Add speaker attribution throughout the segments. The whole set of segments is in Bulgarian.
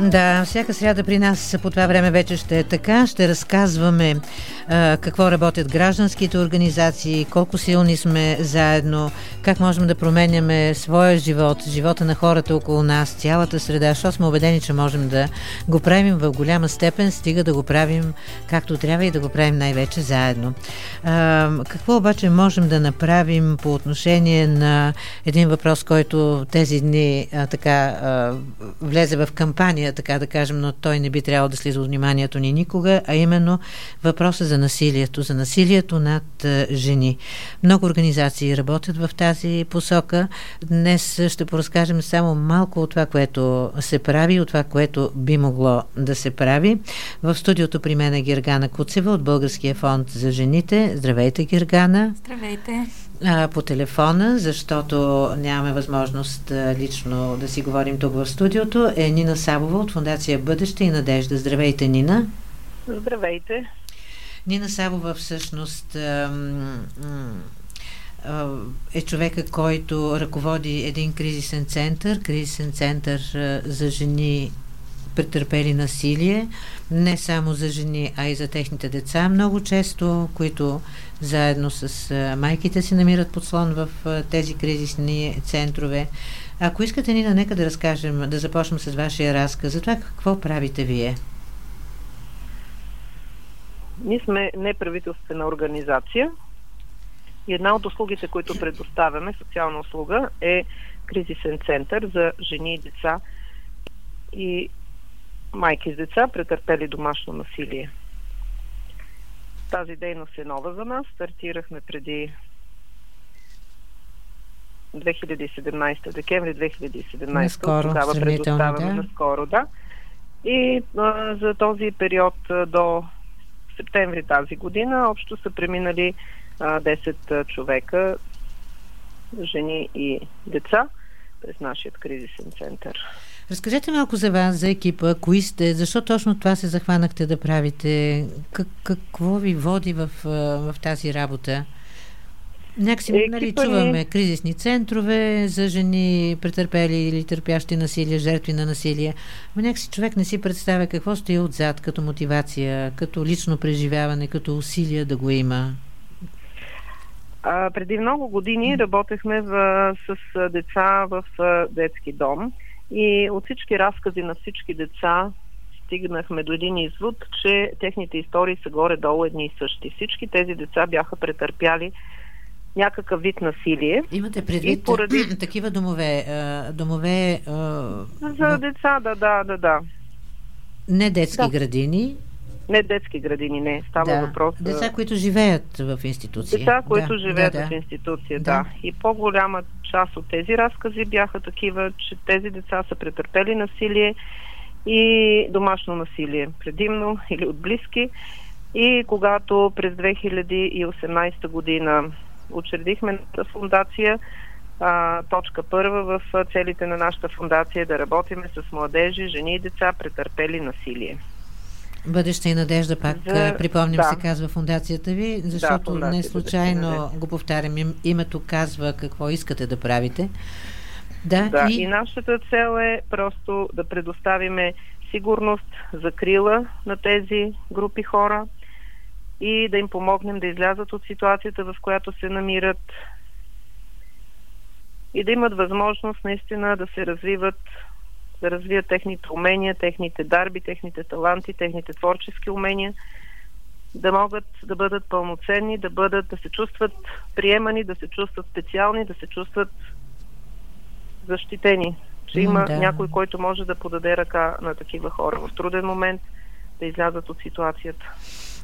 Speaker 1: Да, всяка сряда при нас по това време вече ще е така. Ще разказваме а, какво работят гражданските организации, колко силни сме заедно, как можем да променяме своя живот, живота на хората около нас, цялата среда, защото сме убедени, че можем да го правим в голяма степен, стига да го правим както трябва и да го правим най-вече заедно. А, какво обаче можем да направим по отношение на един въпрос, който тези дни а, така а, влезе в кампания, така да кажем, но той не би трябвало да слиза от вниманието ни никога, а именно въпроса за насилието, за насилието над жени. Много организации работят в тази посока. Днес ще поразкажем само малко от това, което се прави, от това, което би могло да се прави. В студиото при мен е Гергана Куцева от Българския фонд за жените. Здравейте, Гергана.
Speaker 2: Здравейте
Speaker 1: по телефона, защото нямаме възможност лично да си говорим тук в студиото, е Нина Сабова от Фундация Бъдеще и Надежда. Здравейте, Нина.
Speaker 3: Здравейте.
Speaker 1: Нина Сабова всъщност е човека, който ръководи един кризисен център, кризисен център за жени претърпели насилие, не само за жени, а и за техните деца, много често, които заедно с майките се намират подслон в тези кризисни центрове. Ако искате, Нина, нека да разкажем, да започнем с вашия разказ за това какво правите вие.
Speaker 3: Ние сме неправителствена организация и една от услугите, които предоставяме, социална услуга, е кризисен център за жени и деца и майки с деца, претърпели домашно насилие. Тази дейност е нова за нас. Стартирахме преди 2017, декември 2017.
Speaker 1: Наскоро,
Speaker 3: тогава предоставяме да. наскоро, да. И а, за този период а, до септември тази година общо са преминали а, 10 човека, жени и деца, през нашия кризисен център.
Speaker 1: Разкажете малко за вас, за екипа, кои сте, защо точно това се захванахте да правите, как, какво ви води в, в тази работа? Някакси, нали, чуваме ни... кризисни центрове за жени, претърпели или търпящи насилие, жертви на насилие. Но някакси човек не си представя какво стои отзад като мотивация, като лично преживяване, като усилия да го има.
Speaker 3: А, преди много години работехме в, с деца в детски дом и от всички разкази на всички деца стигнахме до един извод, че техните истории са горе-долу едни и същи. Всички тези деца бяха претърпяли някакъв вид насилие.
Speaker 1: Имате предвид и поради... такива домове? домове
Speaker 3: За деца, да, да, да, да.
Speaker 1: Не детски да. градини?
Speaker 3: Не детски градини, не. Става
Speaker 1: да.
Speaker 3: въпрос.
Speaker 1: Деца, които живеят в институция.
Speaker 3: Деца, които да, живеят да, в институция, да. да. И по-голяма част от тези разкази бяха такива, че тези деца са претърпели насилие и домашно насилие, предимно или от близки. И когато през 2018 година учредихме фундация, а, точка първа в целите на нашата фундация е да работиме с младежи, жени и деца, претърпели насилие.
Speaker 1: Бъдеща и надежда, пак За... припомням да. се казва фундацията ви, защото да, не случайно да го повтарям, името казва какво искате да правите.
Speaker 3: Да, да и... и нашата цел е просто да предоставиме сигурност, закрила на тези групи хора и да им помогнем да излязат от ситуацията, в която се намират и да имат възможност наистина да се развиват да развият техните умения, техните дарби, техните таланти, техните творчески умения, да могат да бъдат пълноценни, да бъдат, да се чувстват приемани, да се чувстват специални, да се чувстват защитени. Че има да. някой, който може да подаде ръка на такива хора в труден момент да излязат от ситуацията.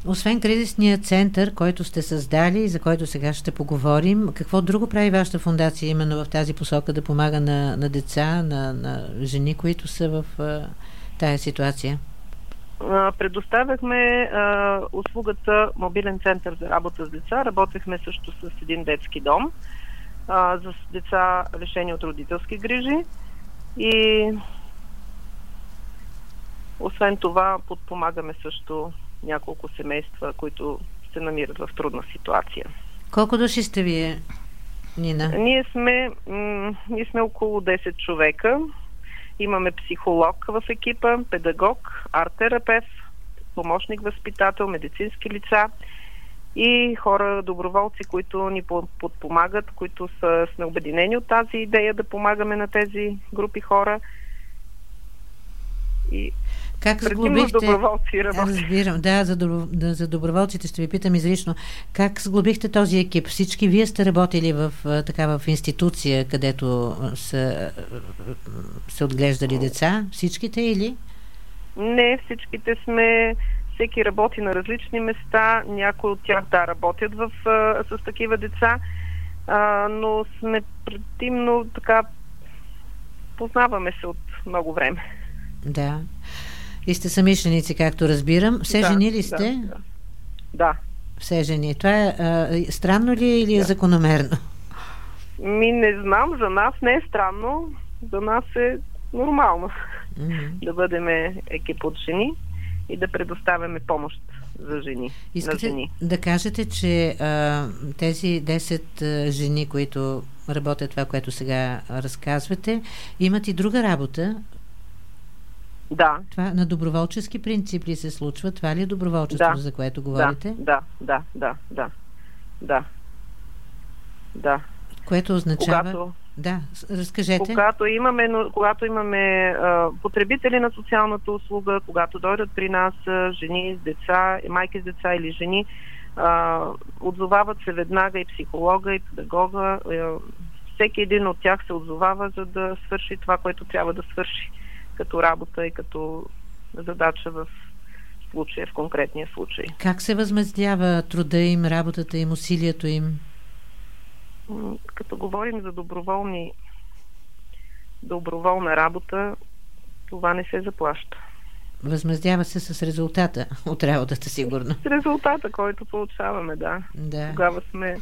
Speaker 1: Освен кризисния център, който сте създали и за който сега ще поговорим, какво друго прави вашата фундация именно в тази посока да помага на, на деца, на, на жени, които са в а, тая ситуация?
Speaker 3: Предоставяхме а, услугата мобилен център за работа с деца. Работехме също с един детски дом а, за деца лишени от родителски грижи и освен това подпомагаме също няколко семейства, които се намират в трудна ситуация.
Speaker 1: Колко души сте вие, Нина?
Speaker 3: Ние сме, м- ние сме около 10 човека. Имаме психолог в екипа, педагог, арт-терапевт, помощник възпитател, медицински лица и хора, доброволци, които ни подпомагат, които са сме обединени от тази идея да помагаме на тези групи хора.
Speaker 1: И как сглобихте...
Speaker 3: доброволци работи.
Speaker 1: Разбирам, да за, да, за доброволците ще ви питам изрично. Как сглобихте този екип? Всички вие сте работили в такава в институция, където са се отглеждали деца? Всичките или?
Speaker 3: Не, всичките сме всеки работи на различни места, някои от тях да работят в, а, с такива деца, а, но сме предимно така познаваме се от много време.
Speaker 1: Да. И сте самишленици, както разбирам. Все да, жени ли сте?
Speaker 3: Да, да.
Speaker 1: Все жени. Това е а, странно ли е или е да. закономерно?
Speaker 3: Ми не знам, за нас не е странно, за нас е нормално mm-hmm. да бъдем екип от жени и да предоставяме помощ за жени.
Speaker 1: Искате
Speaker 3: на жени.
Speaker 1: да кажете, че а, тези 10 а, жени, които работят това, което сега разказвате, имат и друга работа.
Speaker 3: Да.
Speaker 1: Това на доброволчески принцип ли се случва? Това ли е доброволчество, да. за което говорите?
Speaker 3: Да, да, да, да, да. Да.
Speaker 1: Което означава... Когато да, разкажете.
Speaker 3: Когато имаме, когато имаме а, потребители на социалната услуга, когато дойдат при нас а, жени с деца, майки с деца или жени, а, отзовават се веднага и психолога, и педагога. А, всеки един от тях се отзовава, за да свърши това, което трябва да свърши като работа и като задача в случая, в конкретния случай.
Speaker 1: Как се възмездява труда им, работата им, усилието им?
Speaker 3: като говорим за доброволни, доброволна работа, това не се заплаща.
Speaker 1: Възмездява се с резултата от работата, сигурно.
Speaker 3: С резултата, който получаваме, да.
Speaker 1: да.
Speaker 3: Тогава сме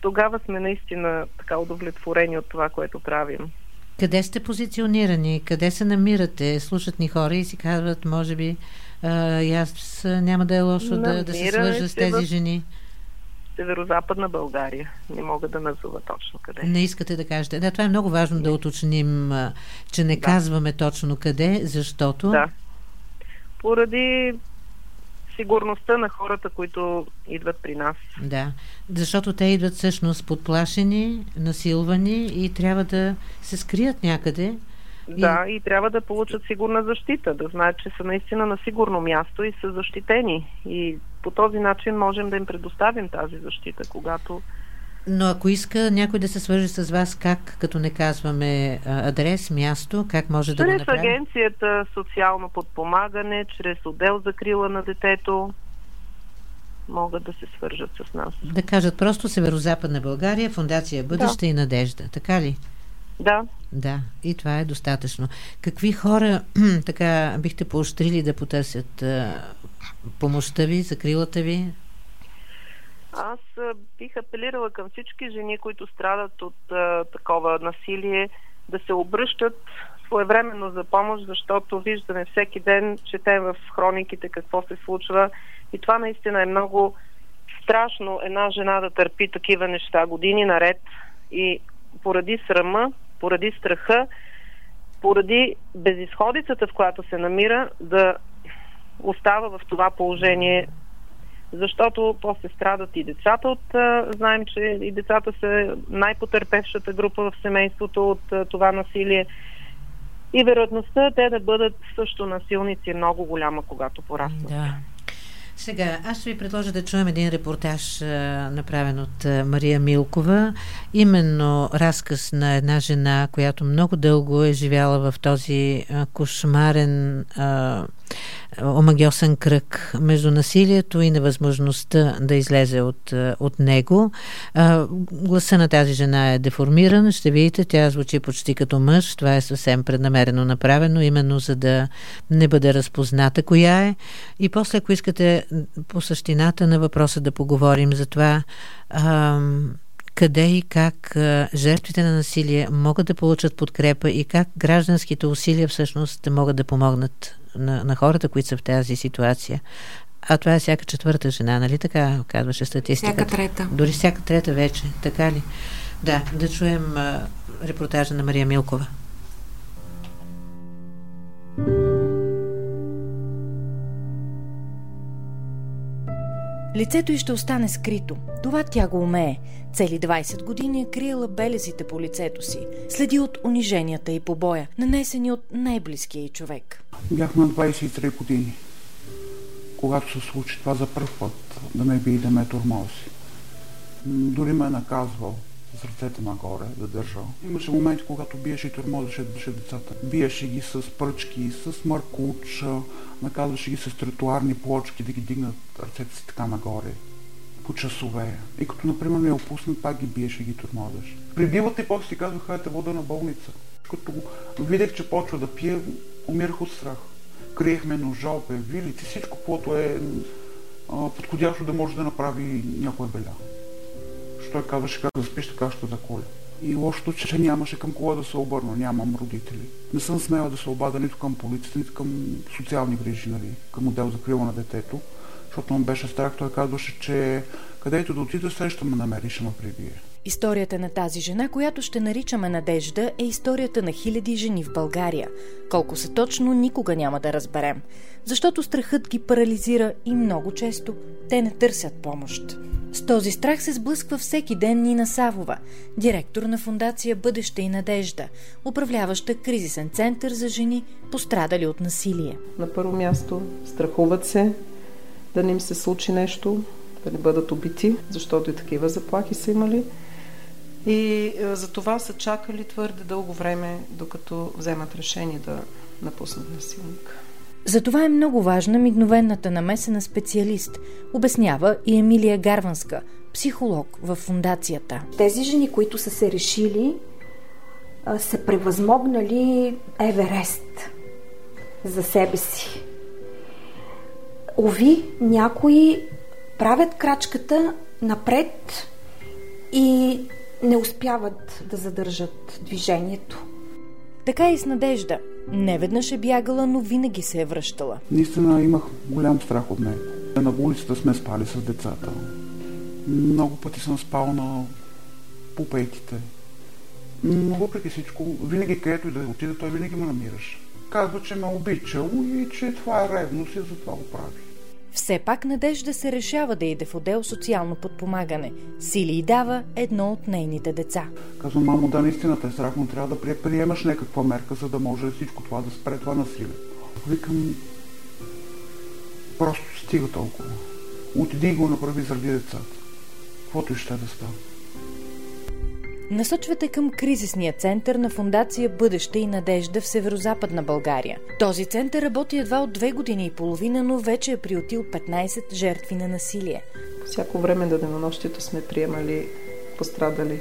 Speaker 3: тогава сме наистина така удовлетворени от това, което правим.
Speaker 1: Къде сте позиционирани? Къде се намирате? Слушат ни хора и си казват, може би, а, и аз няма да е лошо да, да се свържа с тези в... жени
Speaker 3: северо-западна България. Не мога да назова точно къде.
Speaker 1: Не искате да кажете. Да, това е много важно не. да уточним, че не да. казваме точно къде, защото...
Speaker 3: Да. Поради сигурността на хората, които идват при нас.
Speaker 1: Да, защото те идват всъщност подплашени, насилвани и трябва да се скрият някъде.
Speaker 3: Да, и... и трябва да получат сигурна защита, да знаят, че са наистина на сигурно място и са защитени. И по този начин можем да им предоставим тази защита, когато
Speaker 1: но ако иска някой да се свържи с вас, как, като не казваме адрес, място, как може да
Speaker 3: го
Speaker 1: направи?
Speaker 3: Чрез агенцията социално подпомагане, чрез отдел за крила на детето, могат да се свържат с нас.
Speaker 1: Да кажат просто Северо-Западна България, Фундация Бъдеще да. и Надежда, така ли?
Speaker 3: Да.
Speaker 1: Да, и това е достатъчно. Какви хора така бихте поощрили да потърсят помощта ви, закрилата ви?
Speaker 3: Аз бих апелирала към всички жени, които страдат от а, такова насилие, да се обръщат своевременно за помощ, защото виждаме всеки ден, четем в хрониките какво се случва. И това наистина е много страшно една жена да търпи такива неща години наред. И поради срама, поради страха, поради безисходицата, в която се намира, да остава в това положение, защото после страдат и децата от... Знаем, че и децата са най-потерпевшата група в семейството от това насилие. И вероятността те да бъдат също насилници е много голяма, когато пораснат.
Speaker 1: Да. Сега, аз ще ви предложа да чуем един репортаж, направен от Мария Милкова. Именно разказ на една жена, която много дълго е живяла в този кошмарен омагиосен кръг между насилието и невъзможността да излезе от, от него. Гласа на тази жена е деформиран. Ще видите, тя звучи почти като мъж. Това е съвсем преднамерено направено, именно за да не бъде разпозната коя е. И после, ако искате по същината на въпроса да поговорим за това, къде и как а, жертвите на насилие могат да получат подкрепа и как гражданските усилия всъщност могат да помогнат на, на хората, които са в тази ситуация. А това е всяка четвърта жена, нали така казваше статистиката?
Speaker 2: Всяка трета.
Speaker 1: Дори всяка трета вече, така ли? Да, да чуем а, репортажа на Мария Милкова.
Speaker 4: Лицето й ще остане скрито. Това тя го умее. Цели 20 години е криела белезите по лицето си. Следи от униженията и побоя, нанесени от най-близкия й човек.
Speaker 5: Бях на 23 години, когато се случи това за първ път, да ме би и да ме тормози. Дори ме е наказвал с ръцете нагоре да държа. Имаше моменти, когато биеше и тормозеше децата. Биеше ги с пръчки, с маркуч, наказваше ги с тротуарни плочки да ги дигнат ръцете си така нагоре по часове. И като, например, ме опуснат, пак ги биеше ги тормозеше. Прибиват и после си казваха, ете вода на болница. Като видех, че почва да пие, умирах от страх. Криехме ножове, вилици, всичко, което е подходящо да може да направи някоя беля. Що той казваше как да спиш, така ще заколя. И лошото, че нямаше към кого да се обърна, нямам родители. Не съм смела да се обада нито към полицията, нито към социални грижи, нали, към отдел за крила на детето, защото му беше страх. Той казваше, че където да отида, среща ме намери, ще ме прибие.
Speaker 4: Историята на тази жена, която ще наричаме Надежда, е историята на хиляди жени в България. Колко са точно, никога няма да разберем. Защото страхът ги парализира и много често те не търсят помощ. С този страх се сблъсква всеки ден Нина Савова, директор на фундация Бъдеще и надежда, управляваща кризисен център за жени, пострадали от насилие.
Speaker 6: На първо място страхуват се да не им се случи нещо, да не бъдат убити, защото и такива заплахи са имали. И е, за това са чакали твърде дълго време, докато вземат решение да напуснат насилника.
Speaker 4: Затова е много важна мигновената намеса на специалист, обяснява и Емилия Гарванска, психолог в фундацията.
Speaker 7: Тези жени, които са се решили, са превъзмогнали Еверест за себе си. Ови, някои правят крачката напред и не успяват да задържат движението.
Speaker 4: Така и с надежда. Не веднъж е бягала, но винаги се е връщала.
Speaker 5: Наистина имах голям страх от нея. На улицата сме спали с децата. Много пъти съм спал на пупейките. Но въпреки всичко, винаги където и да отида, той винаги ме намираш. Казва, че ме обичал и че това е ревност и затова го прави.
Speaker 4: Все пак Надежда се решава да иде в отдел социално подпомагане. Сили и дава едно от нейните деца.
Speaker 5: Казвам, мамо, да, наистина те е страх, но трябва да приемаш някаква мерка, за да може всичко това да спре това насилие. Викам, просто стига толкова. Отиди и го направи заради децата. Каквото и ще да стане
Speaker 4: насочвате към кризисния център на Фундация Бъдеще и надежда в северо-западна България. Този център работи едва от две години и половина, но вече е приотил 15 жертви на насилие.
Speaker 6: Всяко време до денонощието сме приемали пострадали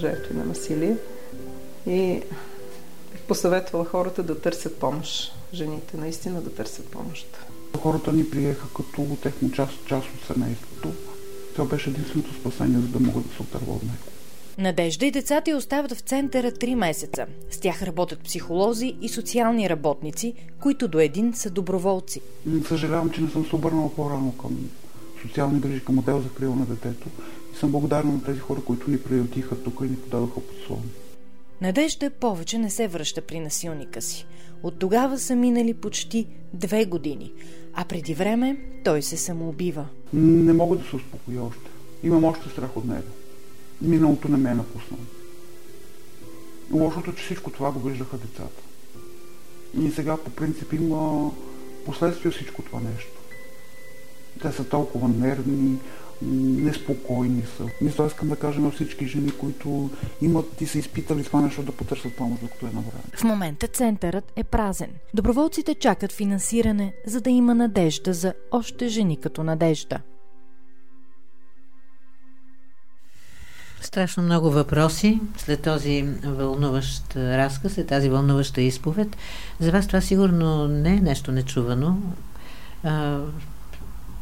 Speaker 6: жертви на насилие и посъветвала хората да търсят помощ. Жените наистина да търсят помощ.
Speaker 5: Хората ни приеха като техно част, част от семейството. Това беше единственото спасение, за да могат да се отърва от него.
Speaker 4: Надежда и децата й остават в центъра 3 месеца. С тях работят психолози и социални работници, които до един са доброволци.
Speaker 5: Съжалявам, че не съм се обърнала по-рано към социални грижи, към отдел за крила на детето. И съм благодарна на тези хора, които ни приютиха тук и ни подадоха подслон.
Speaker 4: Надежда повече не се връща при насилника си. От тогава са минали почти две години, а преди време той се самоубива.
Speaker 5: Не мога да се успокоя още. Имам още страх от него миналото не ме е напуснало. Лошото, е, че всичко това го виждаха децата. И сега по принцип има последствия всичко това нещо. Те са толкова нервни, неспокойни са. Мисля, искам да кажа на всички жени, които имат и са изпитали това нещо да потърсят помощ, докато е на време.
Speaker 4: В момента центърът е празен. Доброволците чакат финансиране, за да има надежда за още жени като надежда.
Speaker 1: Страшно много въпроси след този вълнуващ разказ, след тази вълнуваща изповед. За вас това сигурно не е нещо нечувано. А,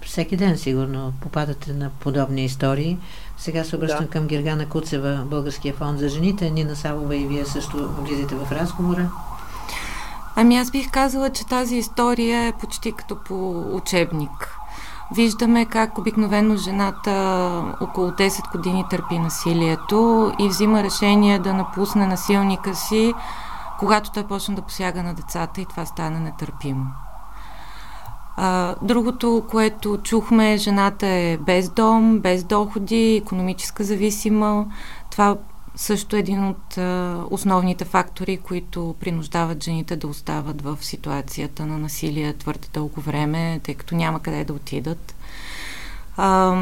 Speaker 1: всеки ден сигурно попадате на подобни истории. Сега се обръщам да. към Гергана Куцева, Българския фонд за жените. Нина Савова и вие също влизате в разговора.
Speaker 2: Ами аз бих казала, че тази история е почти като по учебник Виждаме как обикновено жената около 10 години търпи насилието и взима решение да напусне насилника си, когато той почне да посяга на децата и това стане нетърпимо. Другото, което чухме, жената е без дом, без доходи, економическа зависима. Това също един от а, основните фактори, които принуждават жените да остават в ситуацията на насилие твърде дълго време, тъй като няма къде да отидат. А,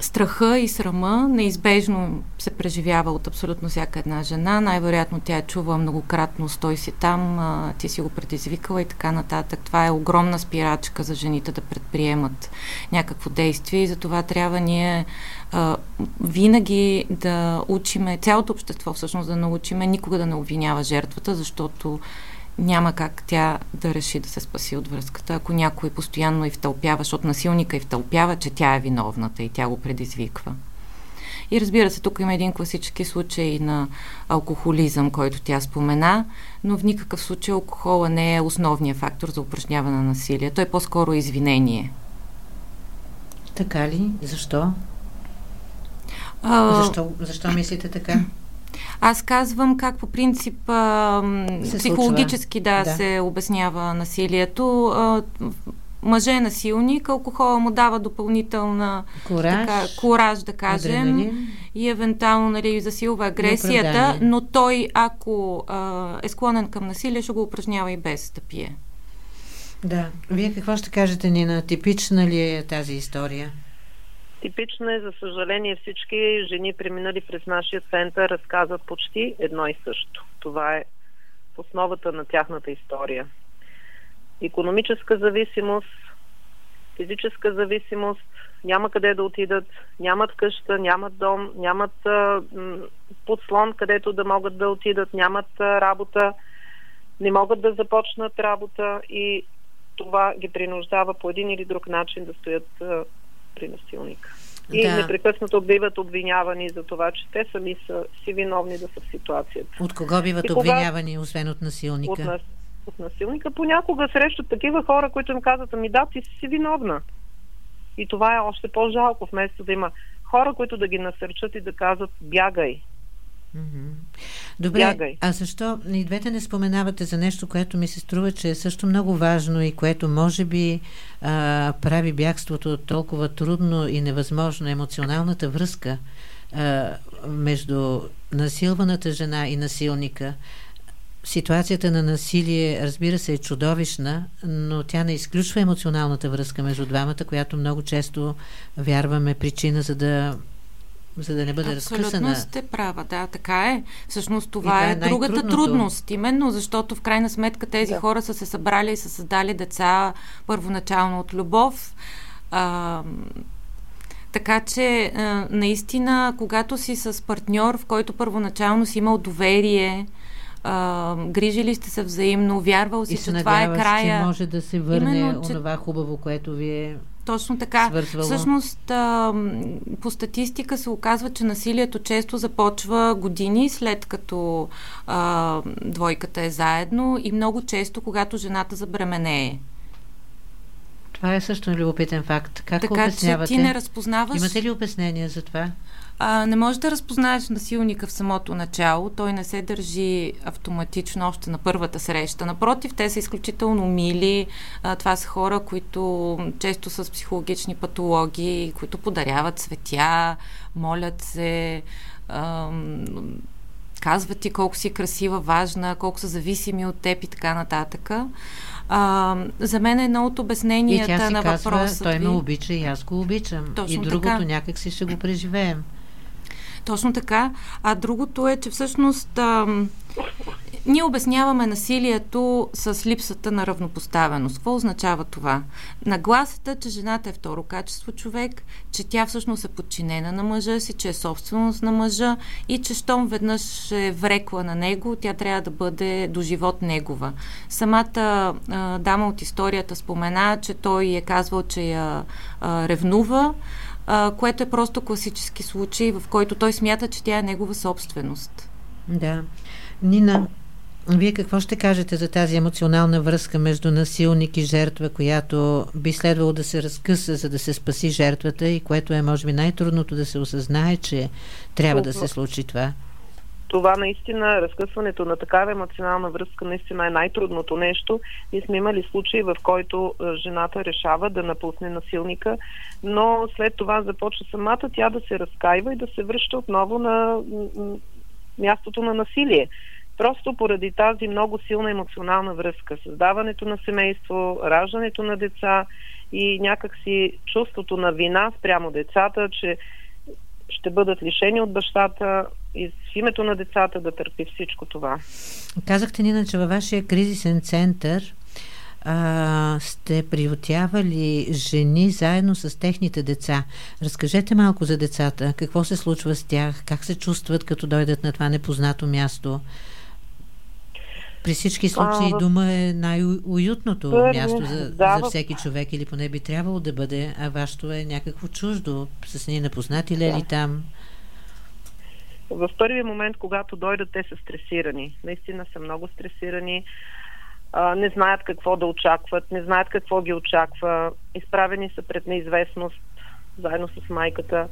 Speaker 2: страха и срама неизбежно се преживява от абсолютно всяка една жена. Най-вероятно тя е чува многократно стой си там, ти си го предизвикала и така нататък. Това е огромна спирачка за жените да предприемат някакво действие и затова трябва ние а, винаги да учиме, цялото общество всъщност да научиме никога да не обвинява жертвата, защото няма как тя да реши да се спаси от връзката, ако някой постоянно и втълпява, защото насилника и втълпява, че тя е виновната и тя го предизвиква. И разбира се, тук има един класически случай на алкохолизъм, който тя спомена, но в никакъв случай алкохола не е основният фактор за упражняване на насилие. Той е по-скоро извинение.
Speaker 1: Така ли? Защо? А... Защо, защо мислите така?
Speaker 2: Аз казвам как по принцип а, психологически да, да се обяснява насилието. А, мъже е насилник, алкохола му дава допълнителна
Speaker 1: кораж,
Speaker 2: така, кораж да кажем, адреналин. и евентуално нали, засилва агресията, но той, ако а, е склонен към насилие, ще го упражнява и без да пие.
Speaker 1: Да. Вие какво ще кажете, Нина? Типична ли е тази история?
Speaker 3: Типично е, за съжаление, всички жени, преминали през нашия център, разказват почти едно и също. Това е в основата на тяхната история. Економическа зависимост, физическа зависимост, няма къде да отидат, нямат къща, нямат дом, нямат а, подслон, където да могат да отидат, нямат а, работа, не могат да започнат работа и това ги принуждава по един или друг начин да стоят а, при насилника. И да. непрекъснато биват обвинявани за това, че те сами са си виновни да са в ситуацията.
Speaker 1: От кого биват и обвинявани, кога... освен от насилника?
Speaker 3: От, нас... от насилника. Понякога срещат такива хора, които им казват, ами да, ти си виновна. И това е още по-жалко, вместо да има хора, които да ги насърчат и да казват, бягай,
Speaker 1: Добре, Бягай. а защо и двете не споменавате за нещо, което ми се струва, че е също много важно и което може би а, прави бягството толкова трудно и невъзможно, емоционалната връзка а, между насилваната жена и насилника. Ситуацията на насилие, разбира се, е чудовищна, но тя не изключва емоционалната връзка между двамата, която много често вярваме причина за да за да не бъде
Speaker 2: Абсолютно
Speaker 1: разкъсана.
Speaker 2: Абсолютно сте права, да, така е. Всъщност това, това е, е другата трудност, именно защото в крайна сметка тези да. хора са се събрали и са създали деца първоначално от любов. А, така че, а, наистина, когато си с партньор, в който първоначално си имал доверие, а, грижили сте се взаимно, вярвал си,
Speaker 1: и
Speaker 2: че това е края.
Speaker 1: че може да се върне Именно, че... онова хубаво, което ви е
Speaker 2: точно така.
Speaker 1: Свързвало.
Speaker 2: Всъщност, а, по статистика се оказва, че насилието често започва години след като а, двойката е заедно и много често, когато жената забременее.
Speaker 1: Това е също любопитен факт. Как
Speaker 2: така, че ти не разпознаваш...
Speaker 1: Имате ли обяснение за това?
Speaker 2: А, не можеш да разпознаеш насилника в самото начало. Той не се държи автоматично още на първата среща. Напротив, те са изключително мили. А, това са хора, които често са с психологични патологии, които подаряват цветя, молят се, а, казват ти колко си красива, важна, колко са зависими от теб и така нататък. А, за мен е едно от обясненията на казва, въпроса.
Speaker 1: Той ме обича и аз го обичам. Точно и другото така. някак си ще го преживеем.
Speaker 2: Точно така. А другото е, че всъщност а, ние обясняваме насилието с липсата на равнопоставеност. Какво означава това? Нагласата, че жената е второ качество човек, че тя всъщност е подчинена на мъжа си, че е собственост на мъжа и че щом веднъж е врекла на него, тя трябва да бъде до живот негова. Самата а, дама от историята спомена, че той е казвал, че я а, ревнува, а, което е просто класически случай, в който той смята, че тя е негова собственост.
Speaker 1: Да. Нина, Вие какво ще кажете за тази емоционална връзка между насилник и жертва, която би следвало да се разкъса, за да се спаси жертвата и което е, може би, най-трудното да се осъзнае, че трябва да се случи това?
Speaker 3: Това наистина, разкъсването на такава емоционална връзка наистина е най-трудното нещо. Ние сме имали случаи, в който жената решава да напусне насилника, но след това започва самата тя да се разкаива и да се връща отново на мястото на насилие. Просто поради тази много силна емоционална връзка, създаването на семейство, раждането на деца и някакси чувството на вина спрямо децата, че ще бъдат лишени от бащата и в името на децата да търпи всичко това.
Speaker 1: Казахте ни, че във вашия кризисен център а, сте приютявали жени заедно с техните деца. Разкажете малко за децата. Какво се случва с тях? Как се чувстват, като дойдат на това непознато място? При всички случаи а, дома е най-уютното първи, място за, да, за всеки човек или поне би трябвало да бъде, а вашето е някакво чуждо. С ни непознати ли е да. там?
Speaker 3: В първия момент, когато дойдат, те са стресирани. Наистина са много стресирани. Не знаят какво да очакват, не знаят какво ги очаква. Изправени са пред неизвестност, заедно с майката.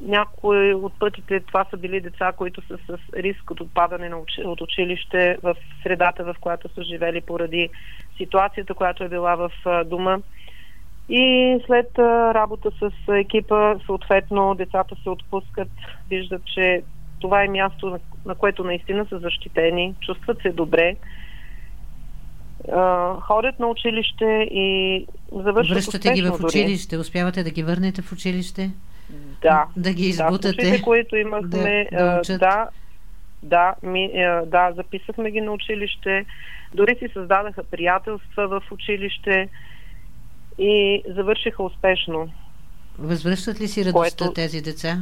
Speaker 3: Някои от пътите това са били деца, които са с риск от отпадане от училище в средата, в която са живели поради ситуацията, която е била в дома. И след работа с екипа, съответно, децата се отпускат, виждат, че това е място, на което наистина са защитени, чувстват се добре, ходят на училище и завършват
Speaker 1: Връщате ги в училище, дори. успявате да ги върнете в училище?
Speaker 3: Да.
Speaker 1: Да ги избутате? Да,
Speaker 3: случаите, които имахме, да, да, да, да, ми, да, записахме ги на училище, дори си създадаха приятелства в училище и завършиха успешно.
Speaker 1: Възвръщат ли си радостта което... тези деца?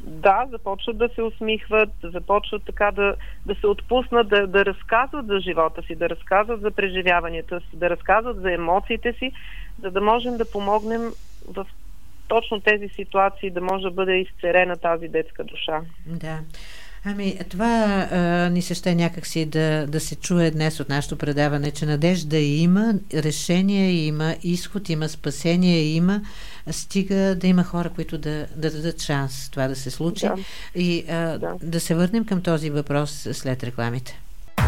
Speaker 3: Да, започват да се усмихват, започват така да, да се отпуснат, да, да разказват за живота си, да разказват за преживяванията си, да разказват за емоциите си, за да можем да помогнем в точно тези ситуации да може да бъде изцерена тази детска душа.
Speaker 1: Да. Ами, това а, ни се ще някакси да, да се чуе днес от нашето предаване, че надежда има, решение има, изход има, спасение има, стига да има хора, които да, да дадат шанс това да се случи. Да. И а, да. да се върнем към този въпрос след рекламите.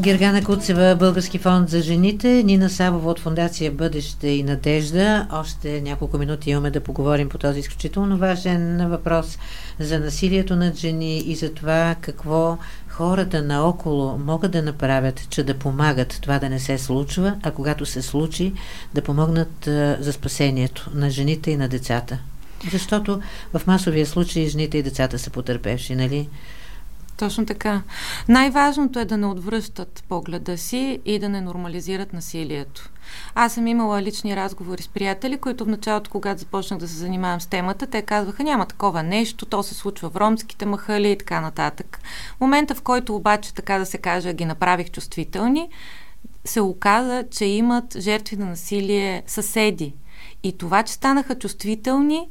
Speaker 1: Гергана Куцева, Български фонд за жените, Нина Сабова от Фундация Бъдеще и Надежда. Още няколко минути имаме да поговорим по този изключително важен въпрос за насилието над жени и за това какво хората наоколо могат да направят, че да помагат това да не се случва, а когато се случи, да помогнат за спасението на жените и на децата. Защото в масовия случай жените и децата са потърпевши, нали?
Speaker 2: Точно така. Най-важното е да не отвръщат погледа си и да не нормализират насилието. Аз съм имала лични разговори с приятели, които в началото, когато започнах да се занимавам с темата, те казваха, няма такова нещо, то се случва в ромските махали и така нататък. Момента, в който обаче, така да се каже, ги направих чувствителни, се оказа, че имат жертви на насилие съседи. И това, че станаха чувствителни,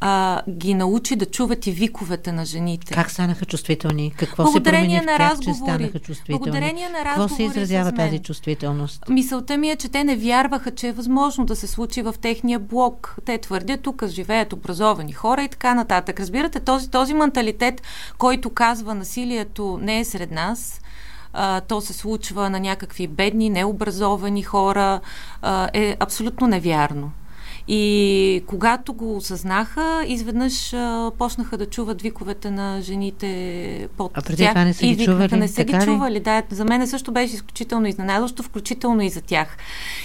Speaker 2: а, ги научи да чуват и виковете на жените.
Speaker 1: Как станаха чувствителни? Какво се промени на в тях, че станаха чувствителни? Благодарение на разговори Какво се изразява тази чувствителност?
Speaker 2: Мисълта ми е, че те не вярваха, че е възможно да се случи в техния блок. Те твърдят, тук живеят образовани хора и така нататък. Разбирате, този, този менталитет, който казва насилието не е сред нас, а, то се случва на някакви бедни, необразовани хора, а, е абсолютно невярно. И когато го осъзнаха, изведнъж а, почнаха да чуват виковете на жените под
Speaker 1: а преди тях. Това не са
Speaker 2: и
Speaker 1: ги чували?
Speaker 2: не са ги чували. Да, за мен също беше изключително изненадващо, включително и за тях.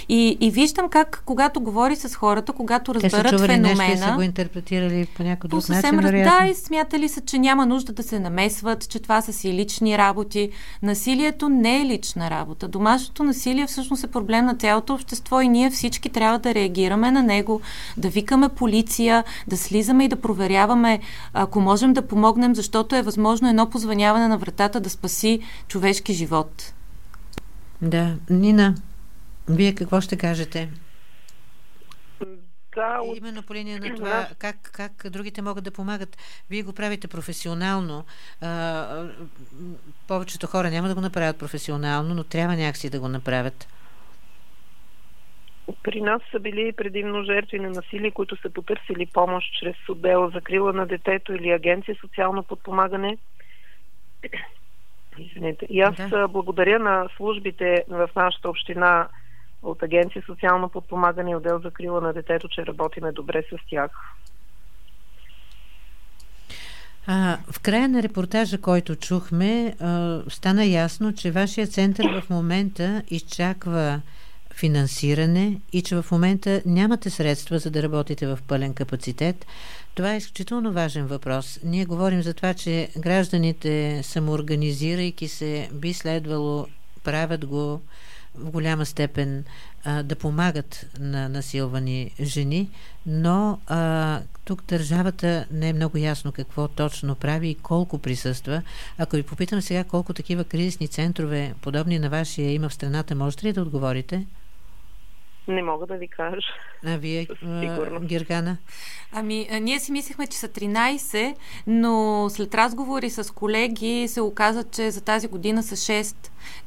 Speaker 2: И, и виждам как, когато говори с хората, когато разберат
Speaker 1: Те са
Speaker 2: феномена...
Speaker 1: Нещо и са го интерпретирали по някакъв друг
Speaker 2: начин, раз... Да, и смятали са, че няма нужда да се намесват, че това са си лични работи. Насилието не е лична работа. Домашното насилие всъщност е проблем на цялото общество и ние всички трябва да реагираме на него да викаме полиция, да слизаме и да проверяваме, ако можем да помогнем, защото е възможно едно позваняване на вратата да спаси човешки живот.
Speaker 1: Да. Нина, вие какво ще кажете?
Speaker 3: Да, от...
Speaker 1: Именно по линия на това, как, как другите могат да помагат. Вие го правите професионално. А, повечето хора няма да го направят професионално, но трябва някакси да го направят.
Speaker 3: При нас са били предимно жертви на насилие, които са потърсили помощ чрез отдел за крила на детето или агенция социално подпомагане. Извинете. И аз да. благодаря на службите в нашата община от Агенция социално подпомагане и отдел за крила на детето, че работиме добре с тях.
Speaker 1: А, в края на репортажа, който чухме, а, стана ясно, че вашия център в момента изчаква финансиране и че в момента нямате средства за да работите в пълен капацитет. Това е изключително важен въпрос. Ние говорим за това, че гражданите самоорганизирайки се би следвало правят го в голяма степен а, да помагат на насилвани жени, но а, тук държавата не е много ясно какво точно прави и колко присъства. Ако ви попитам сега колко такива кризисни центрове, подобни на вашия, има в страната, можете ли да отговорите?
Speaker 3: Не мога да ви кажа.
Speaker 1: А вие, Гергана?
Speaker 2: Ами, ние си мислихме, че са 13, но след разговори с колеги се оказа, че за тази година са 6.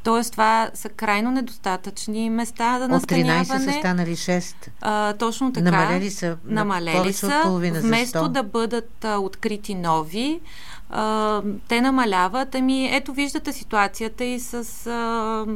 Speaker 2: Тоест, това са крайно недостатъчни места за настаняване.
Speaker 1: От 13 са станали 6.
Speaker 2: А, точно така.
Speaker 1: Намалели са,
Speaker 2: намалели са вместо да бъдат а, открити нови. А, те намаляват. Ами, ето виждате ситуацията и с... А,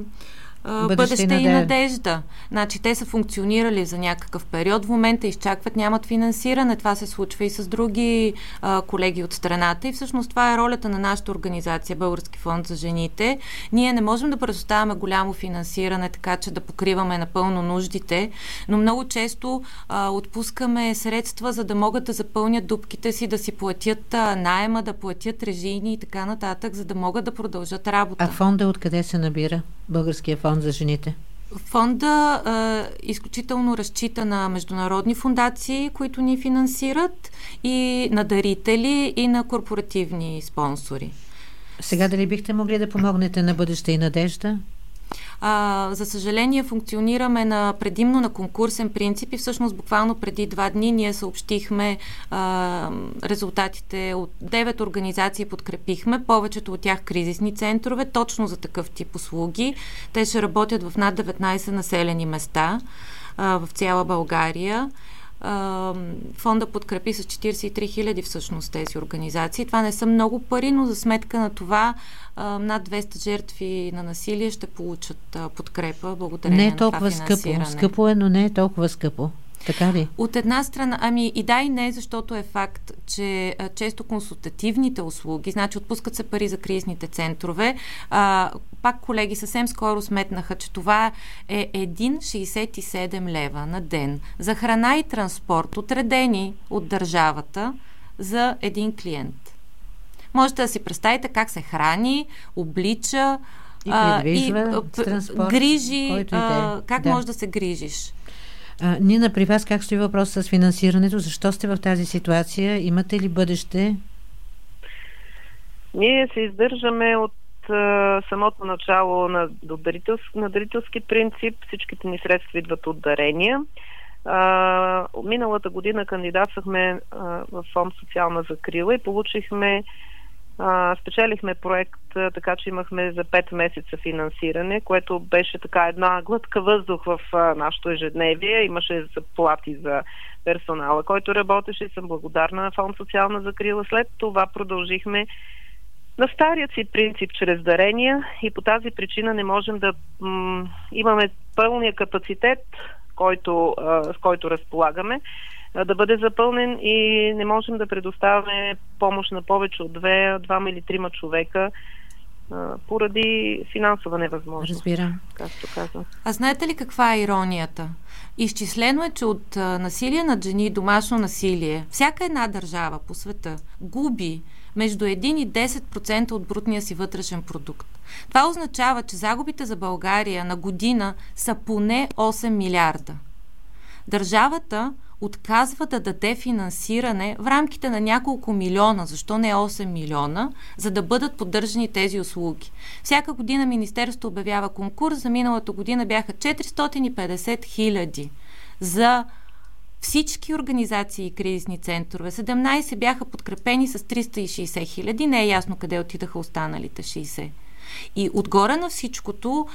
Speaker 2: бъдеще, бъдеще и надежда. Значи те са функционирали за някакъв период, в момента изчакват, нямат финансиране. Това се случва и с други а, колеги от страната и всъщност това е ролята на нашата организация Български фонд за жените. Ние не можем да предоставяме голямо финансиране, така че да покриваме напълно нуждите, но много често а, отпускаме средства, за да могат да запълнят дупките си, да си платят а, найема, да платят режийни и така нататък, за да могат да продължат работа.
Speaker 1: А фонда откъде се набира? Българския фонд за жените?
Speaker 2: Фонда е, изключително разчита на международни фундации, които ни финансират, и на дарители, и на корпоративни спонсори.
Speaker 1: Сега дали бихте могли да помогнете на бъдеща и надежда?
Speaker 2: А, за съжаление, функционираме на предимно на конкурсен принцип и всъщност буквално преди два дни ние съобщихме а, резултатите от 9 организации подкрепихме, повечето от тях кризисни центрове, точно за такъв тип услуги. Те ще работят в над 19 населени места а, в цяла България фонда подкрепи с 43 хиляди всъщност тези организации. Това не са много пари, но за сметка на това над 200 жертви на насилие ще получат подкрепа благодарение
Speaker 1: не е толкова
Speaker 2: на това
Speaker 1: скъпо. Скъпо е, но не е толкова скъпо. Така ли?
Speaker 2: От една страна, ами и да и не, защото е факт, че а, често консултативните услуги, значи отпускат се пари за кризисните центрове, а, пак колеги съвсем скоро сметнаха, че това е 1,67 лева на ден за храна и транспорт, отредени от държавата за един клиент. Можете да си представите как се храни, облича,
Speaker 1: и, а, и транспорт,
Speaker 2: грижи, а, как да. може да се грижиш.
Speaker 1: А, Нина, при вас как стои въпрос с финансирането? Защо сте в тази ситуация? Имате ли бъдеще?
Speaker 3: Ние се издържаме от а, самото начало на, дарителски, на дарителски принцип. Всичките ни средства идват от дарения. А, миналата година кандидатствахме в фонд социална закрила и получихме а, спечелихме проект, така че имахме за 5 месеца финансиране, което беше така една глътка въздух в а, нашото ежедневие. Имаше заплати за персонала, който работеше. Съм благодарна на Фонд социална закрила. След това продължихме на старият си принцип чрез дарения и по тази причина не можем да м- имаме пълния капацитет, който, а, с който разполагаме да бъде запълнен и не можем да предоставяме помощ на повече от две, двама или трима човека поради финансова невъзможност.
Speaker 1: Разбирам.
Speaker 3: Както казвам.
Speaker 2: А знаете ли каква е иронията? Изчислено е, че от насилие над жени, домашно насилие, всяка една държава по света губи между 1 и 10% от брутния си вътрешен продукт. Това означава, че загубите за България на година са поне 8 милиарда. Държавата отказва да даде финансиране в рамките на няколко милиона, защо не 8 милиона, за да бъдат поддържани тези услуги. Всяка година Министерството обявява конкурс, за миналата година бяха 450 хиляди за всички организации и кризисни центрове. 17 бяха подкрепени с 360 хиляди. Не е ясно къде отидаха останалите 60. И отгоре на всичкото,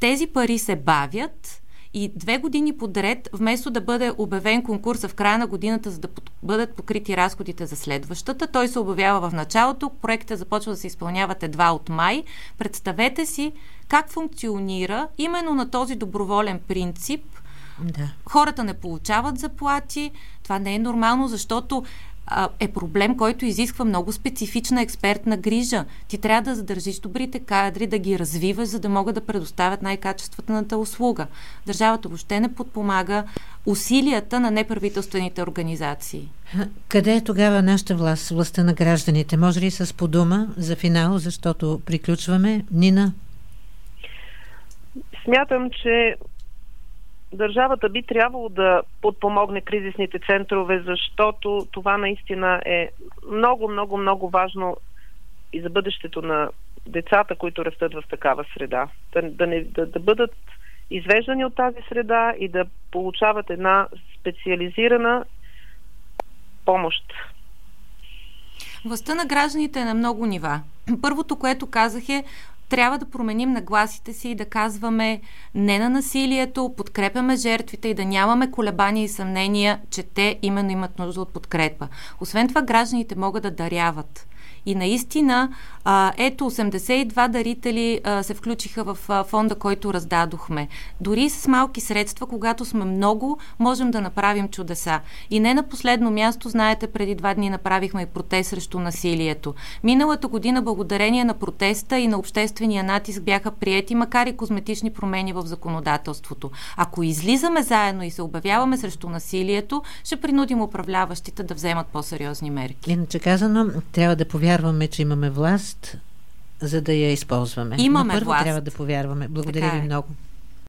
Speaker 2: тези пари се бавят и две години подред, вместо да бъде обявен конкурса в края на годината, за да бъдат покрити разходите за следващата, той се обявява в началото, проектът започва да се изпълняват едва от май. Представете си как функционира именно на този доброволен принцип – да. Хората не получават заплати. Това не е нормално, защото а, е проблем, който изисква много специфична експертна грижа. Ти трябва да задържиш добрите кадри, да ги развиваш, за да могат да предоставят най-качествената услуга. Държавата въобще не подпомага усилията на неправителствените организации.
Speaker 1: Къде е тогава нашата власт, властта на гражданите? Може ли с подума за финал, защото приключваме? Нина?
Speaker 3: Смятам, че държавата би трябвало да подпомогне кризисните центрове, защото това наистина е много, много, много важно и за бъдещето на децата, които растат в такава среда. Да, да, не, да, да бъдат извеждани от тази среда и да получават една специализирана помощ.
Speaker 2: Властта на гражданите е на много нива. Първото, което казах е трябва да променим нагласите си и да казваме не на насилието, подкрепяме жертвите и да нямаме колебания и съмнения, че те именно имат нужда от подкрепа. Освен това, гражданите могат да даряват. И наистина, а, ето 82 дарители а, се включиха в а, фонда, който раздадохме. Дори с малки средства, когато сме много, можем да направим чудеса. И не на последно място, знаете, преди два дни направихме и протест срещу насилието. Миналата година, благодарение на протеста и на обществения натиск, бяха приети, макар и козметични промени в законодателството. Ако излизаме заедно и се обявяваме срещу насилието, ще принудим управляващите да вземат по-сериозни мерки.
Speaker 1: Иначе казано, трябва да повярваме вярваме, че имаме власт, за да я използваме.
Speaker 2: Имаме
Speaker 1: Но първо
Speaker 2: власт.
Speaker 1: трябва да повярваме. Благодаря така ви е. много.